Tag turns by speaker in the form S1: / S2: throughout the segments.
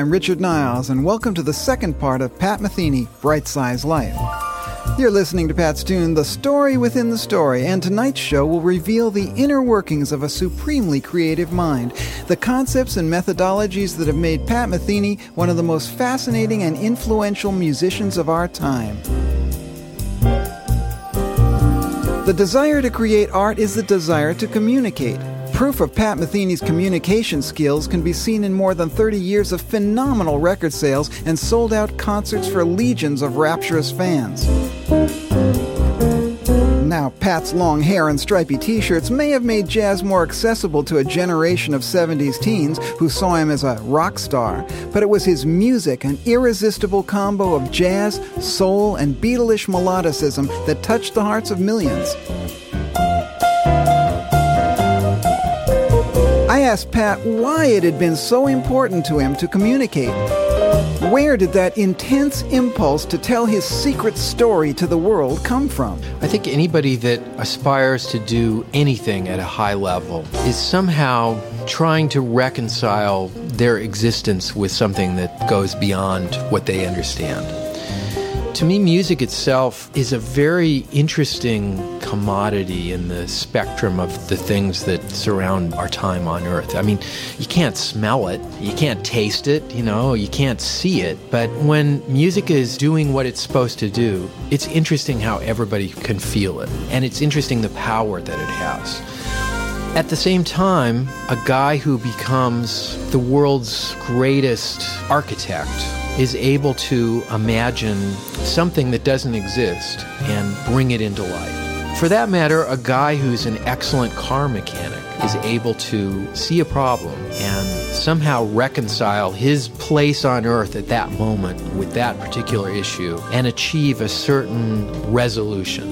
S1: I'm Richard Niles, and welcome to the second part of Pat Metheny, Bright Size Life. You're listening to Pat's tune, The Story Within the Story, and tonight's show will reveal the inner workings of a supremely creative mind, the concepts and methodologies that have made Pat Metheny one of the most fascinating and influential musicians of our time. The desire to create art is the desire to communicate. Proof of Pat Metheny's communication skills can be seen in more than 30 years of phenomenal record sales and sold out concerts for legions of rapturous fans. Now, Pat's long hair and stripy t shirts may have made jazz more accessible to a generation of 70s teens who saw him as a rock star, but it was his music, an irresistible combo of jazz, soul, and Beatlish melodicism that touched the hearts of millions. Asked Pat why it had been so important to him to communicate. Where did that intense impulse to tell his secret story to the world come from?
S2: I think anybody that aspires to do anything at a high level is somehow trying to reconcile their existence with something that goes beyond what they understand. To me, music itself is a very interesting commodity in the spectrum of the things that surround our time on earth. I mean, you can't smell it, you can't taste it, you know, you can't see it, but when music is doing what it's supposed to do, it's interesting how everybody can feel it, and it's interesting the power that it has. At the same time, a guy who becomes the world's greatest architect is able to imagine something that doesn't exist and bring it into life. For that matter, a guy who's an excellent car mechanic is able to see a problem and somehow reconcile his place on earth at that moment with that particular issue and achieve a certain resolution.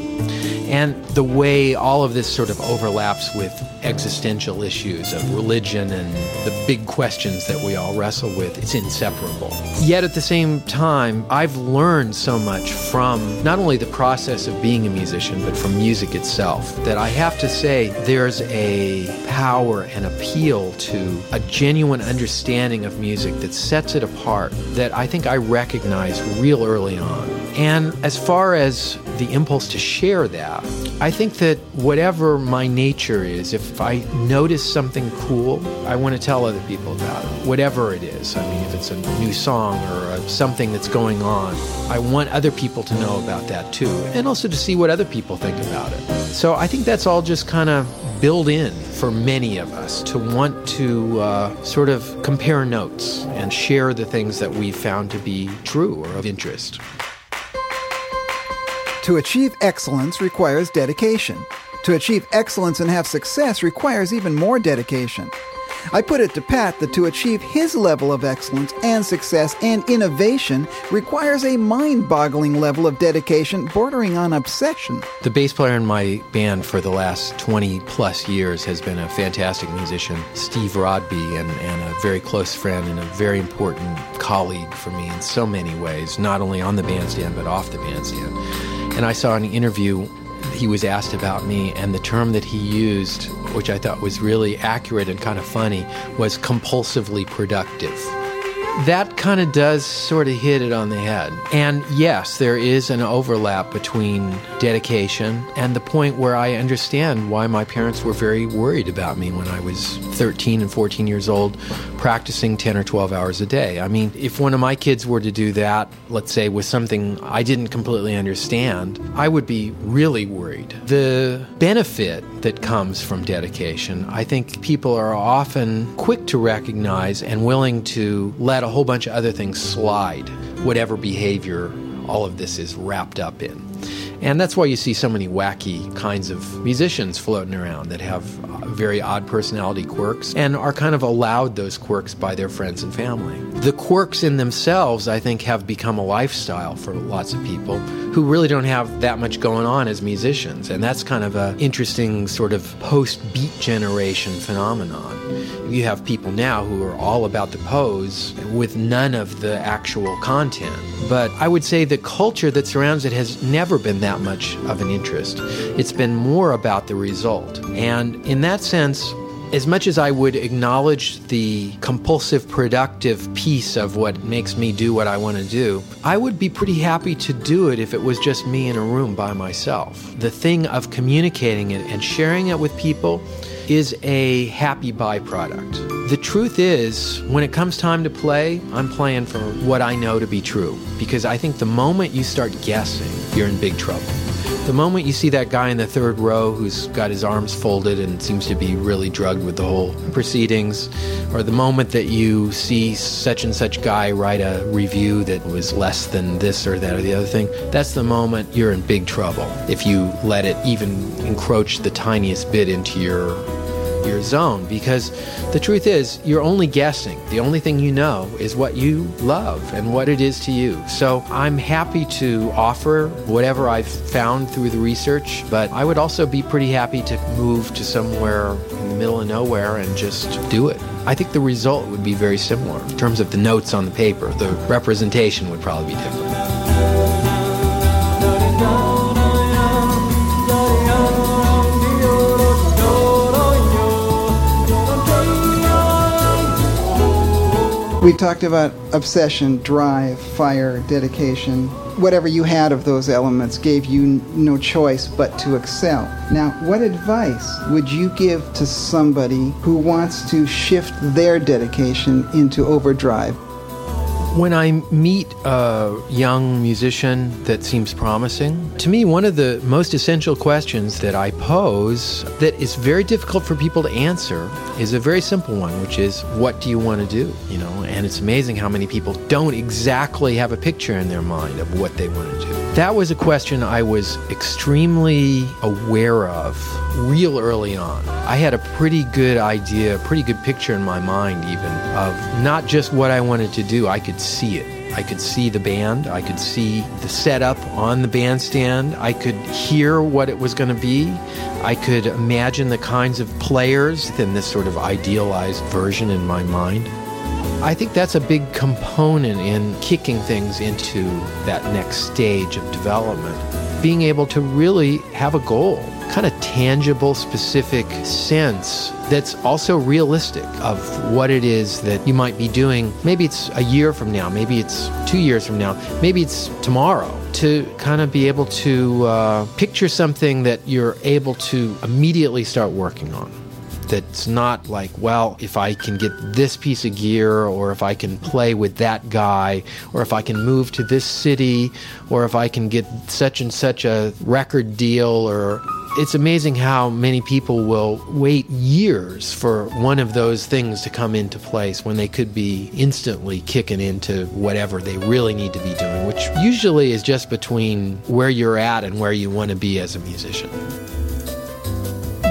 S2: And the way all of this sort of overlaps with existential issues of religion and the big questions that we all wrestle with, it's inseparable. Yet at the same time, I've learned so much from not only the process of being a musician, but from music itself, that I have to say there's a power and appeal to a genuine understanding of music that sets it apart that I think I recognized real early on. And as far as the impulse to share that, I think that whatever my nature is, if I notice something cool, I want to tell other people about it, whatever it is. I mean, if it's a new song or a, something that's going on, I want other people to know about that too, and also to see what other people think about it. So I think that's all just kind of built in for many of us to want to uh, sort of compare notes and share the things that we found to be true or of interest.
S1: To achieve excellence requires dedication. To achieve excellence and have success requires even more dedication. I put it to Pat that to achieve his level of excellence and success and innovation requires a mind boggling level of dedication bordering on obsession.
S2: The bass player in my band for the last 20 plus years has been a fantastic musician, Steve Rodby, and, and a very close friend and a very important colleague for me in so many ways, not only on the bandstand but off the bandstand. And I saw an interview he was asked about me, and the term that he used, which I thought was really accurate and kind of funny, was compulsively productive. That kind of does sort of hit it on the head. And yes, there is an overlap between dedication and the point where I understand why my parents were very worried about me when I was 13 and 14 years old, practicing 10 or 12 hours a day. I mean, if one of my kids were to do that, let's say with something I didn't completely understand, I would be really worried. The benefit that comes from dedication, I think people are often quick to recognize and willing to let a whole bunch of other things slide, whatever behavior all of this is wrapped up in. And that's why you see so many wacky kinds of musicians floating around that have very odd personality quirks and are kind of allowed those quirks by their friends and family. The quirks in themselves, I think, have become a lifestyle for lots of people who really don't have that much going on as musicians. And that's kind of an interesting sort of post beat generation phenomenon. You have people now who are all about the pose with none of the actual content. But I would say the culture that surrounds it has never been that much of an interest. It's been more about the result. And in that sense, as much as I would acknowledge the compulsive productive piece of what makes me do what I want to do, I would be pretty happy to do it if it was just me in a room by myself. The thing of communicating it and sharing it with people is a happy byproduct. The truth is, when it comes time to play, I'm playing for what I know to be true. Because I think the moment you start guessing, you're in big trouble. The moment you see that guy in the third row who's got his arms folded and seems to be really drugged with the whole proceedings, or the moment that you see such and such guy write a review that was less than this or that or the other thing, that's the moment you're in big trouble if you let it even encroach the tiniest bit into your your zone because the truth is you're only guessing. The only thing you know is what you love and what it is to you. So I'm happy to offer whatever I've found through the research, but I would also be pretty happy to move to somewhere in the middle of nowhere and just do it. I think the result would be very similar in terms of the notes on the paper. The representation would probably be different.
S1: We talked about obsession, drive, fire, dedication. Whatever you had of those elements gave you no choice but to excel. Now, what advice would you give to somebody who wants to shift their dedication into overdrive?
S2: When I meet a young musician that seems promising, to me, one of the most essential questions that I pose that is very difficult for people to answer is a very simple one, which is, what do you want to do? You know, and it's amazing how many people don't exactly have a picture in their mind of what they want to do. That was a question I was extremely aware of real early on. I had a pretty good idea, a pretty good picture in my mind, even, of not just what I wanted to do, I could see it. I could see the band. I could see the setup on the bandstand. I could hear what it was going to be. I could imagine the kinds of players in this sort of idealized version in my mind. I think that's a big component in kicking things into that next stage of development. Being able to really have a goal, kind of tangible, specific sense that's also realistic of what it is that you might be doing. Maybe it's a year from now, maybe it's two years from now, maybe it's tomorrow. To kind of be able to uh, picture something that you're able to immediately start working on that's not like, well, if I can get this piece of gear, or if I can play with that guy, or if I can move to this city, or if I can get such and such a record deal, or it's amazing how many people will wait years for one of those things to come into place when they could be instantly kicking into whatever they really need to be doing, which usually is just between where you're at and where you want to be as a musician.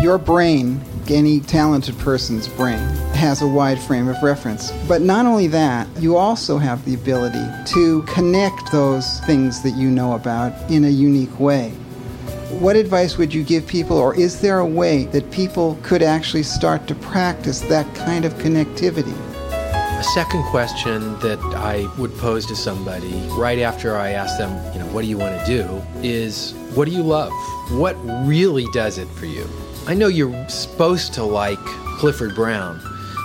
S1: Your brain any talented person's brain has a wide frame of reference. But not only that, you also have the ability to connect those things that you know about in a unique way. What advice would you give people, or is there a way that people could actually start to practice that kind of connectivity?
S2: A second question that I would pose to somebody right after I ask them, you know, what do you want to do, is what do you love? What really does it for you? I know you're supposed to like Clifford Brown,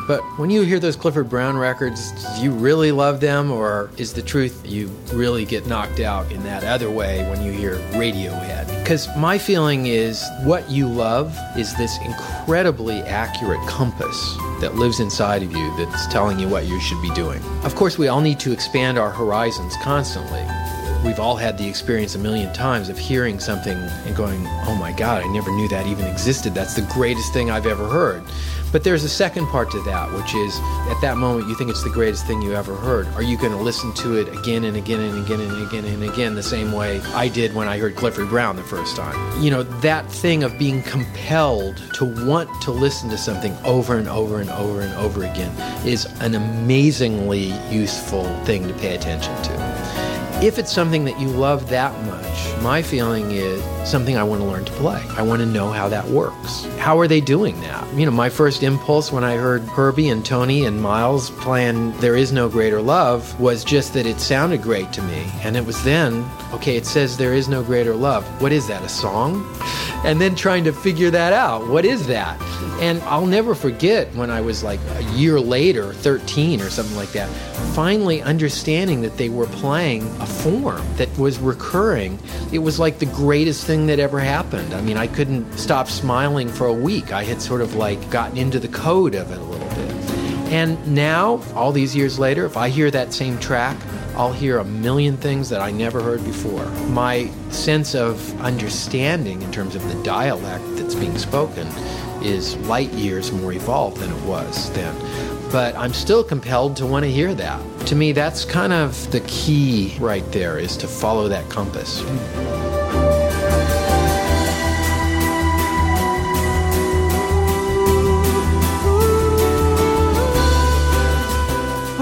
S2: but when you hear those Clifford Brown records, do you really love them, or is the truth you really get knocked out in that other way when you hear Radiohead? Because my feeling is what you love is this incredibly accurate compass that lives inside of you that's telling you what you should be doing. Of course, we all need to expand our horizons constantly. We've all had the experience a million times of hearing something and going, oh my God, I never knew that even existed. That's the greatest thing I've ever heard. But there's a second part to that, which is at that moment you think it's the greatest thing you ever heard. Are you going to listen to it again and again and again and again and again the same way I did when I heard Clifford Brown the first time? You know, that thing of being compelled to want to listen to something over and over and over and over again is an amazingly useful thing to pay attention to. If it's something that you love that much, my feeling is something I want to learn to play. I want to know how that works. How are they doing that? You know, my first impulse when I heard Herbie and Tony and Miles playing There Is No Greater Love was just that it sounded great to me. And it was then, okay, it says There Is No Greater Love. What is that, a song? And then trying to figure that out. What is that? And I'll never forget when I was like a year later, 13 or something like that, finally understanding that they were playing a form that was recurring. It was like the greatest thing that ever happened. I mean, I couldn't stop smiling for a week. I had sort of like gotten into the code of it a little bit. And now, all these years later, if I hear that same track, I'll hear a million things that I never heard before. My sense of understanding in terms of the dialect that's being spoken is light years more evolved than it was then. But I'm still compelled to want to hear that. To me, that's kind of the key right there is to follow that compass.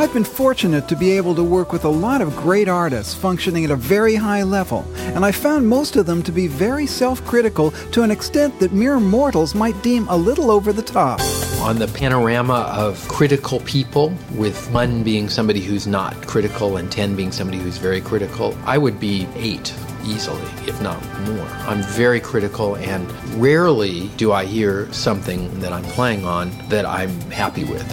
S1: I've been fortunate to be able to work with a lot of great artists functioning at a very high level, and I found most of them to be very self critical to an extent that mere mortals might deem a little over the top.
S2: On the panorama of critical people, with one being somebody who's not critical and 10 being somebody who's very critical, I would be eight easily, if not more. I'm very critical, and rarely do I hear something that I'm playing on that I'm happy with.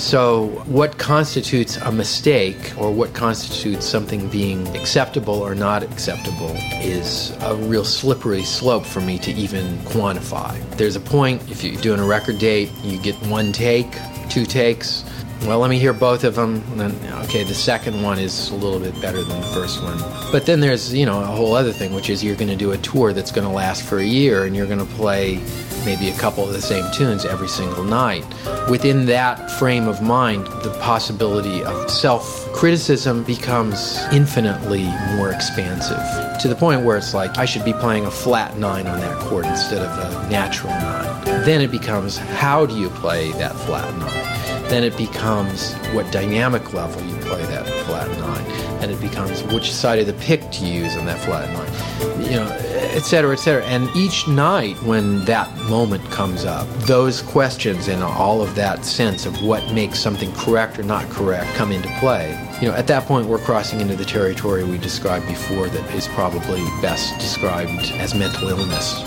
S2: So, what constitutes a mistake or what constitutes something being acceptable or not acceptable is a real slippery slope for me to even quantify. There's a point, if you're doing a record date, you get one take, two takes. Well, let me hear both of them. Then, okay, the second one is a little bit better than the first one. But then there's, you know, a whole other thing, which is you're going to do a tour that's going to last for a year and you're going to play maybe a couple of the same tunes every single night. Within that frame of mind, the possibility of self criticism becomes infinitely more expansive to the point where it's like I should be playing a flat nine on that chord instead of a natural nine. Then it becomes how do you play that flat nine? Then it becomes what dynamic level you play that flat nine. And it becomes which side of the pick to use on that flat nine. You know, et cetera, et cetera. And each night when that moment comes up, those questions and all of that sense of what makes something correct or not correct come into play. You know, at that point, we're crossing into the territory we described before that is probably best described as mental illness.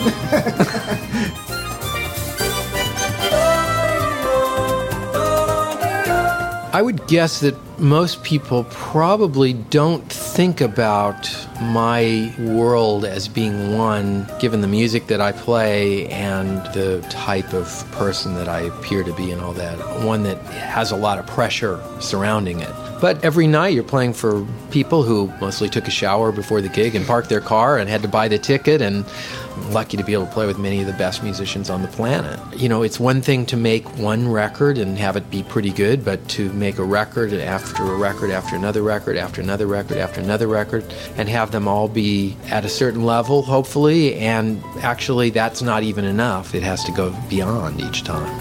S2: I would guess that most people probably don't think about my world as being one, given the music that I play and the type of person that I appear to be and all that, one that has a lot of pressure surrounding it. But every night you're playing for people who mostly took a shower before the gig and parked their car and had to buy the ticket and lucky to be able to play with many of the best musicians on the planet. You know, it's one thing to make one record and have it be pretty good, but to make a record after a record after another record after another record after another record and have them all be at a certain level, hopefully, and actually that's not even enough. It has to go beyond each time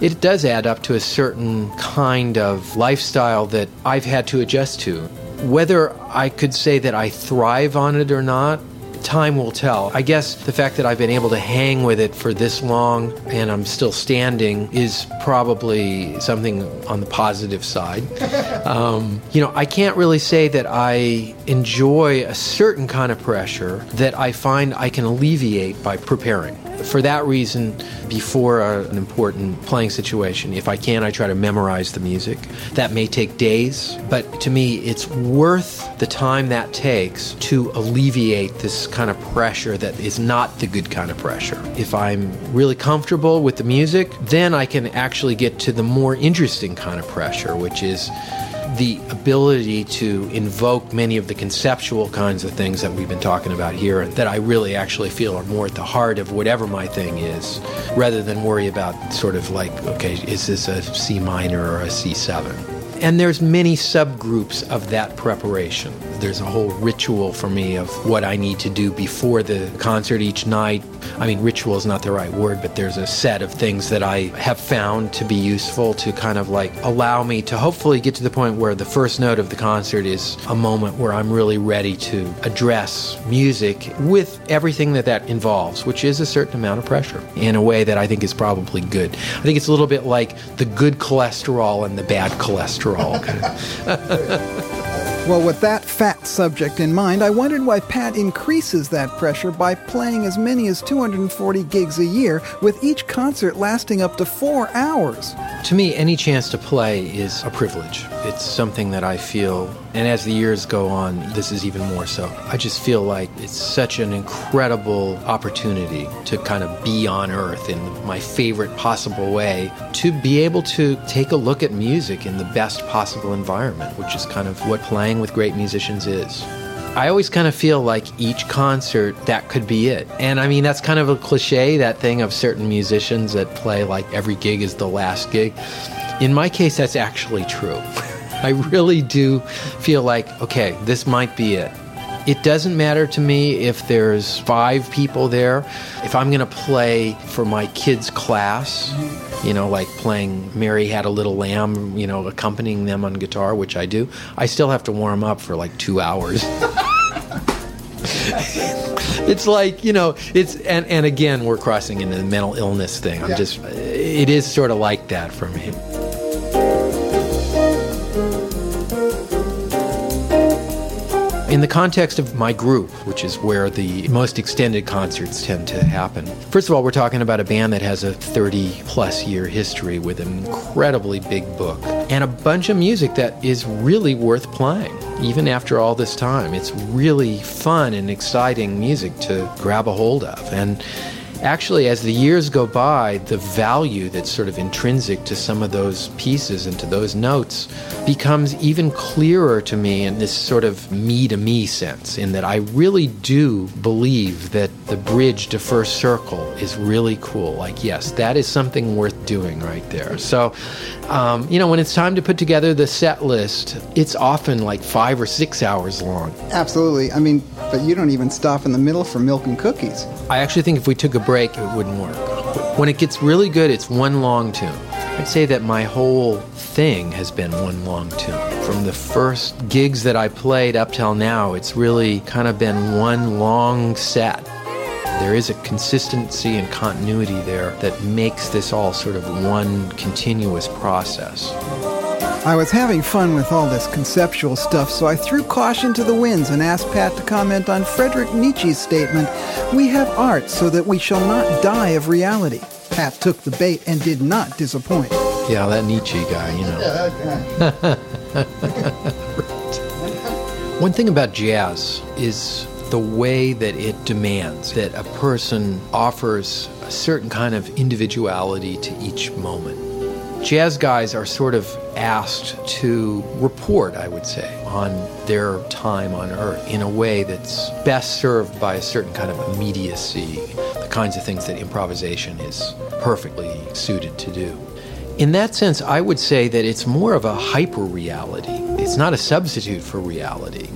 S2: it does add up to a certain kind of lifestyle that I've had to adjust to. Whether I could say that I thrive on it or not, time will tell. I guess the fact that I've been able to hang with it for this long and I'm still standing is probably something on the positive side. Um, you know, I can't really say that I enjoy a certain kind of pressure that I find I can alleviate by preparing. For that reason, before a, an important playing situation, if I can, I try to memorize the music. That may take days, but to me, it's worth the time that takes to alleviate this kind of pressure that is not the good kind of pressure. If I'm really comfortable with the music, then I can actually get to the more interesting kind of pressure, which is the ability to invoke many of the conceptual kinds of things that we've been talking about here that I really actually feel are more at the heart of whatever my thing is, rather than worry about sort of like, okay, is this a C minor or a C7? And there's many subgroups of that preparation. There's a whole ritual for me of what I need to do before the concert each night. I mean, ritual is not the right word, but there's a set of things that I have found to be useful to kind of like allow me to hopefully get to the point where the first note of the concert is a moment where I'm really ready to address music with everything that that involves, which is a certain amount of pressure in a way that I think is probably good. I think it's a little bit like the good cholesterol and the bad cholesterol.
S1: Well, with that fat subject in mind, I wondered why Pat increases that pressure by playing as many as 240 gigs a year, with each concert lasting up to four hours.
S2: To me, any chance to play is a privilege. It's something that I feel, and as the years go on, this is even more so. I just feel like it's such an incredible opportunity to kind of be on Earth in my favorite possible way, to be able to take a look at music in the best possible environment, which is kind of what playing with great musicians is. I always kind of feel like each concert, that could be it. And I mean, that's kind of a cliche, that thing of certain musicians that play like every gig is the last gig. In my case, that's actually true. I really do feel like, okay, this might be it. It doesn't matter to me if there's five people there. If I'm going to play for my kids' class, you know, like playing Mary Had a Little Lamb, you know, accompanying them on guitar, which I do, I still have to warm up for like two hours. it's like you know it's and and again we're crossing into the mental illness thing i'm yeah. just it is sort of like that for me In the context of my group, which is where the most extended concerts tend to happen, first of all, we're talking about a band that has a 30 plus year history with an incredibly big book and a bunch of music that is really worth playing, even after all this time. It's really fun and exciting music to grab a hold of. And actually, as the years go by, the value that's sort of intrinsic to some of those pieces and to those notes becomes even clearer to me in this sort of me to me sense, in that I really do believe that the bridge to first circle is really cool. Like, yes, that is something worth doing right there. So, um, you know, when it's time to put together the set list, it's often like five or six hours long.
S1: Absolutely. I mean, but you don't even stop in the middle for milk and cookies.
S2: I actually think if we took a break, it wouldn't work. When it gets really good, it's one long tune. I'd say that my whole thing has been one long tune. From the first gigs that I played up till now, it's really kind of been one long set. There is a consistency and continuity there that makes this all sort of one continuous process.
S1: I was having fun with all this conceptual stuff, so I threw caution to the winds and asked Pat to comment on Friedrich Nietzsche's statement We have art so that we shall not die of reality. Pat took the bait and did not disappoint.
S2: Yeah, that Nietzsche guy, you know. Yeah, that One thing about jazz is the way that it demands that a person offers a certain kind of individuality to each moment jazz guys are sort of asked to report, I would say, on their time on Earth in a way that's best served by a certain kind of immediacy, the kinds of things that improvisation is perfectly suited to do. In that sense, I would say that it's more of a hyper reality. It's not a substitute for reality.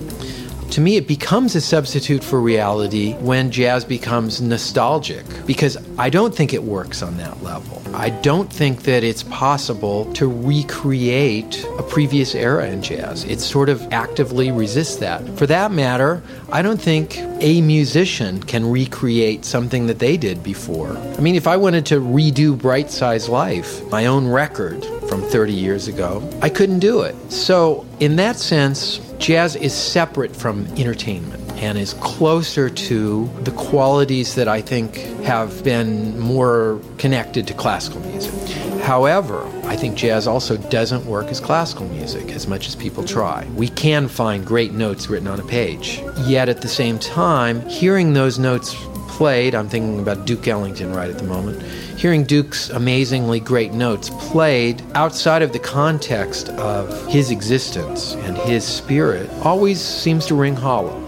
S2: To me, it becomes a substitute for reality when jazz becomes nostalgic because I don't think it works on that level. I don't think that it's possible to recreate a previous era in jazz. It sort of actively resists that. For that matter, I don't think a musician can recreate something that they did before. I mean, if I wanted to redo Bright Size Life, my own record from 30 years ago, I couldn't do it. So, in that sense, jazz is separate from entertainment and is closer to the qualities that I think have been more connected to classical music. However, I think jazz also doesn't work as classical music as much as people try. We can find great notes written on a page, yet at the same time, hearing those notes played, I'm thinking about Duke Ellington right at the moment, hearing Duke's amazingly great notes played outside of the context of his existence and his spirit always seems to ring hollow.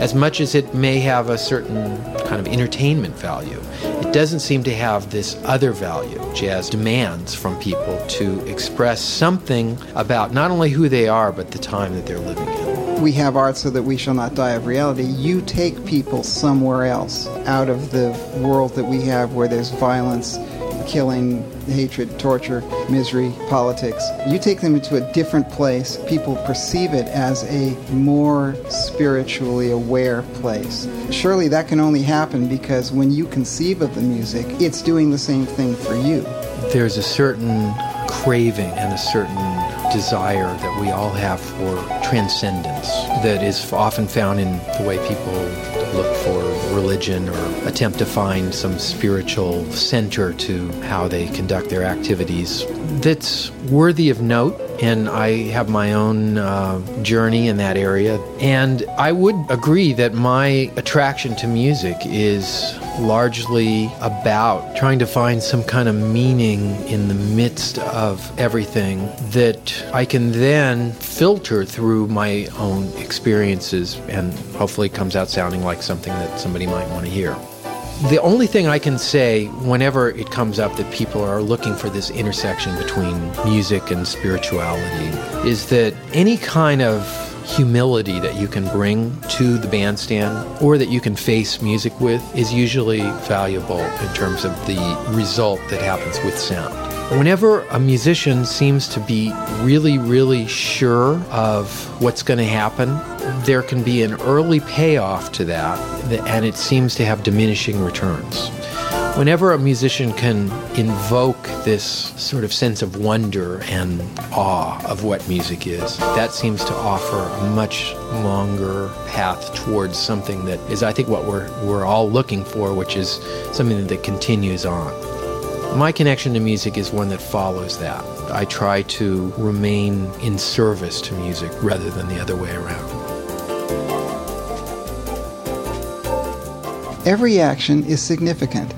S2: As much as it may have a certain kind of entertainment value, it doesn't seem to have this other value jazz demands from people to express something about not only who they are, but the time that they're living in
S1: we have art so that we shall not die of reality. You take people somewhere else out of the world that we have where there's violence, killing, hatred, torture, misery, politics. You take them into a different place. People perceive it as a more spiritually aware place. Surely that can only happen because when you conceive of the music, it's doing the same thing for you.
S2: There's a certain craving and a certain desire that we all have for transcendence that is often found in the way people look for religion or attempt to find some spiritual center to how they conduct their activities that's worthy of note and I have my own uh, journey in that area. And I would agree that my attraction to music is largely about trying to find some kind of meaning in the midst of everything that I can then filter through my own experiences and hopefully comes out sounding like something that somebody might want to hear. The only thing I can say whenever it comes up that people are looking for this intersection between music and spirituality is that any kind of humility that you can bring to the bandstand or that you can face music with is usually valuable in terms of the result that happens with sound. Whenever a musician seems to be really, really sure of what's going to happen, there can be an early payoff to that, and it seems to have diminishing returns. Whenever a musician can invoke this sort of sense of wonder and awe of what music is, that seems to offer a much longer path towards something that is, I think, what we're, we're all looking for, which is something that continues on. My connection to music is one that follows that. I try to remain in service to music rather than the other way around.
S1: Every action is significant.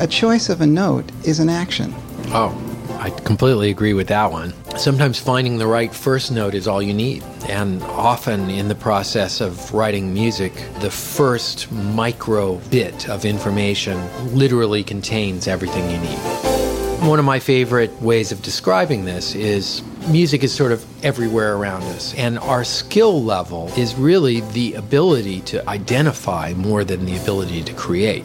S1: A choice of a note is an action.
S2: Oh, I completely agree with that one. Sometimes finding the right first note is all you need. And often in the process of writing music, the first micro bit of information literally contains everything you need. One of my favorite ways of describing this is music is sort of everywhere around us, and our skill level is really the ability to identify more than the ability to create.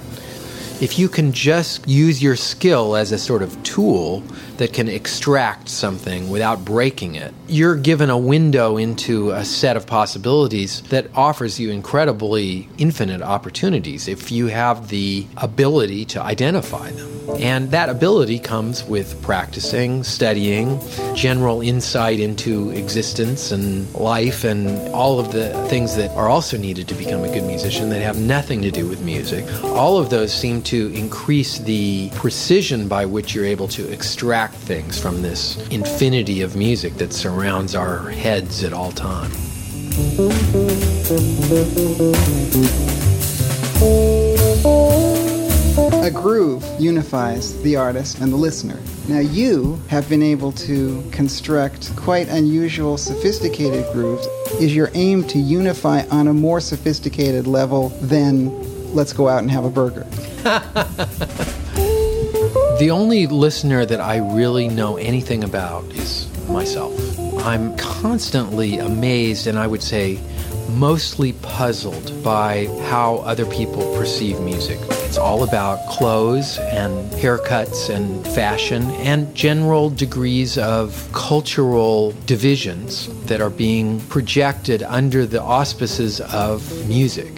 S2: If you can just use your skill as a sort of tool that can extract something without breaking it, you're given a window into a set of possibilities that offers you incredibly infinite opportunities if you have the ability to identify them. And that ability comes with practicing, studying, general insight into existence and life, and all of the things that are also needed to become a good musician that have nothing to do with music. All of those seem to increase the precision by which you're able to extract things from this infinity of music that surrounds our heads at all time.
S1: A groove unifies the artist and the listener. Now, you have been able to construct quite unusual, sophisticated grooves. Is your aim to unify on a more sophisticated level than let's go out and have a burger?
S2: the only listener that I really know anything about is myself. I'm constantly amazed and I would say mostly puzzled by how other people perceive music. It's all about clothes and haircuts and fashion and general degrees of cultural divisions that are being projected under the auspices of music.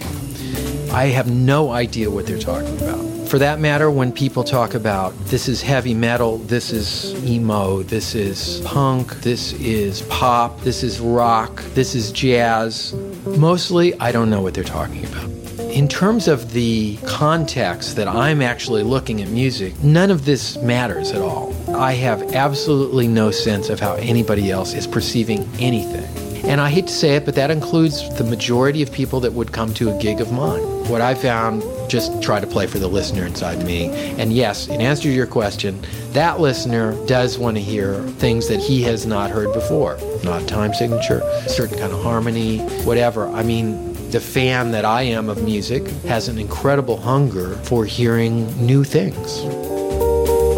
S2: I have no idea what they're talking about. For that matter, when people talk about this is heavy metal, this is emo, this is punk, this is pop, this is rock, this is jazz, mostly I don't know what they're talking about. In terms of the context that I'm actually looking at music, none of this matters at all. I have absolutely no sense of how anybody else is perceiving anything. And I hate to say it, but that includes the majority of people that would come to a gig of mine. What I found, just try to play for the listener inside me. And yes, in answer to your question, that listener does want to hear things that he has not heard before. Not time signature, certain kind of harmony, whatever. I mean, the fan that I am of music has an incredible hunger for hearing new things.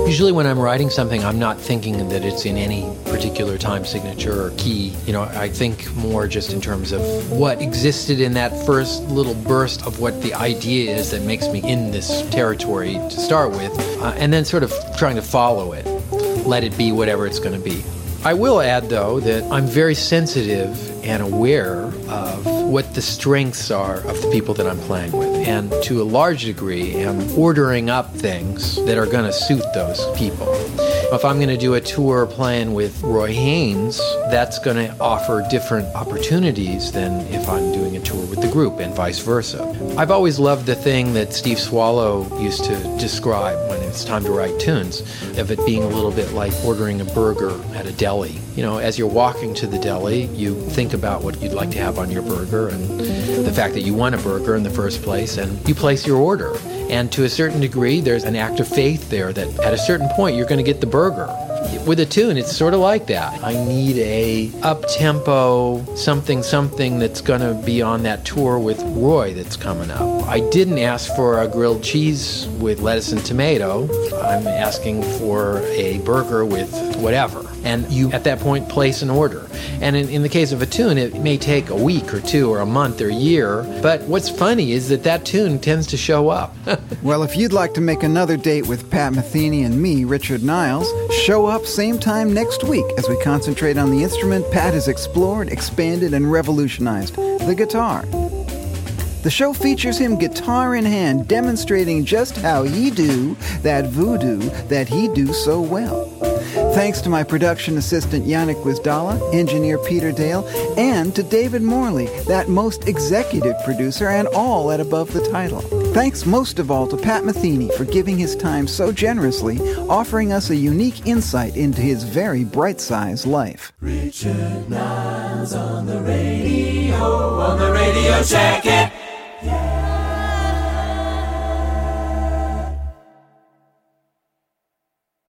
S2: Usually, when I'm writing something, I'm not thinking that it's in any particular time signature or key. You know, I think more just in terms of what existed in that first little burst of what the idea is that makes me in this territory to start with, uh, and then sort of trying to follow it, let it be whatever it's going to be. I will add, though, that I'm very sensitive and aware of what the strengths are of the people that I'm playing with, and to a large degree, am ordering up things that are going to suit those people. If I'm going to do a tour playing with Roy Haynes, that's going to offer different opportunities than if I'm doing a tour with the group and vice versa. I've always loved the thing that Steve Swallow used to describe when it's time to write tunes, of it being a little bit like ordering a burger at a deli. You know, as you're walking to the deli, you think about what you'd like to have on your burger and the fact that you want a burger in the first place, and you place your order. And to a certain degree, there's an act of faith there that at a certain point you're going to get the burger. With a tune, it's sort of like that. I need a up tempo something something that's going to be on that tour with Roy that's coming up. I didn't ask for a grilled cheese with lettuce and tomato. I'm asking for a burger with whatever. And you, at that point, place an order. And in, in the case of a tune, it may take a week or two or a month or a year. But what's funny is that that tune tends to show up.
S1: well, if you'd like to make another date with Pat Metheny and me, Richard Niles, show up same time next week as we concentrate on the instrument Pat has explored, expanded, and revolutionized the guitar. The show features him guitar in hand, demonstrating just how he do that voodoo that he do so well. Thanks to my production assistant Yannick Wizdala, engineer Peter Dale, and to David Morley, that most executive producer, and all at Above the Title. Thanks most of all to Pat Metheny for giving his time so generously, offering us a unique insight into his very bright-sized life.
S3: Richard Niles on the radio, on the radio, check it.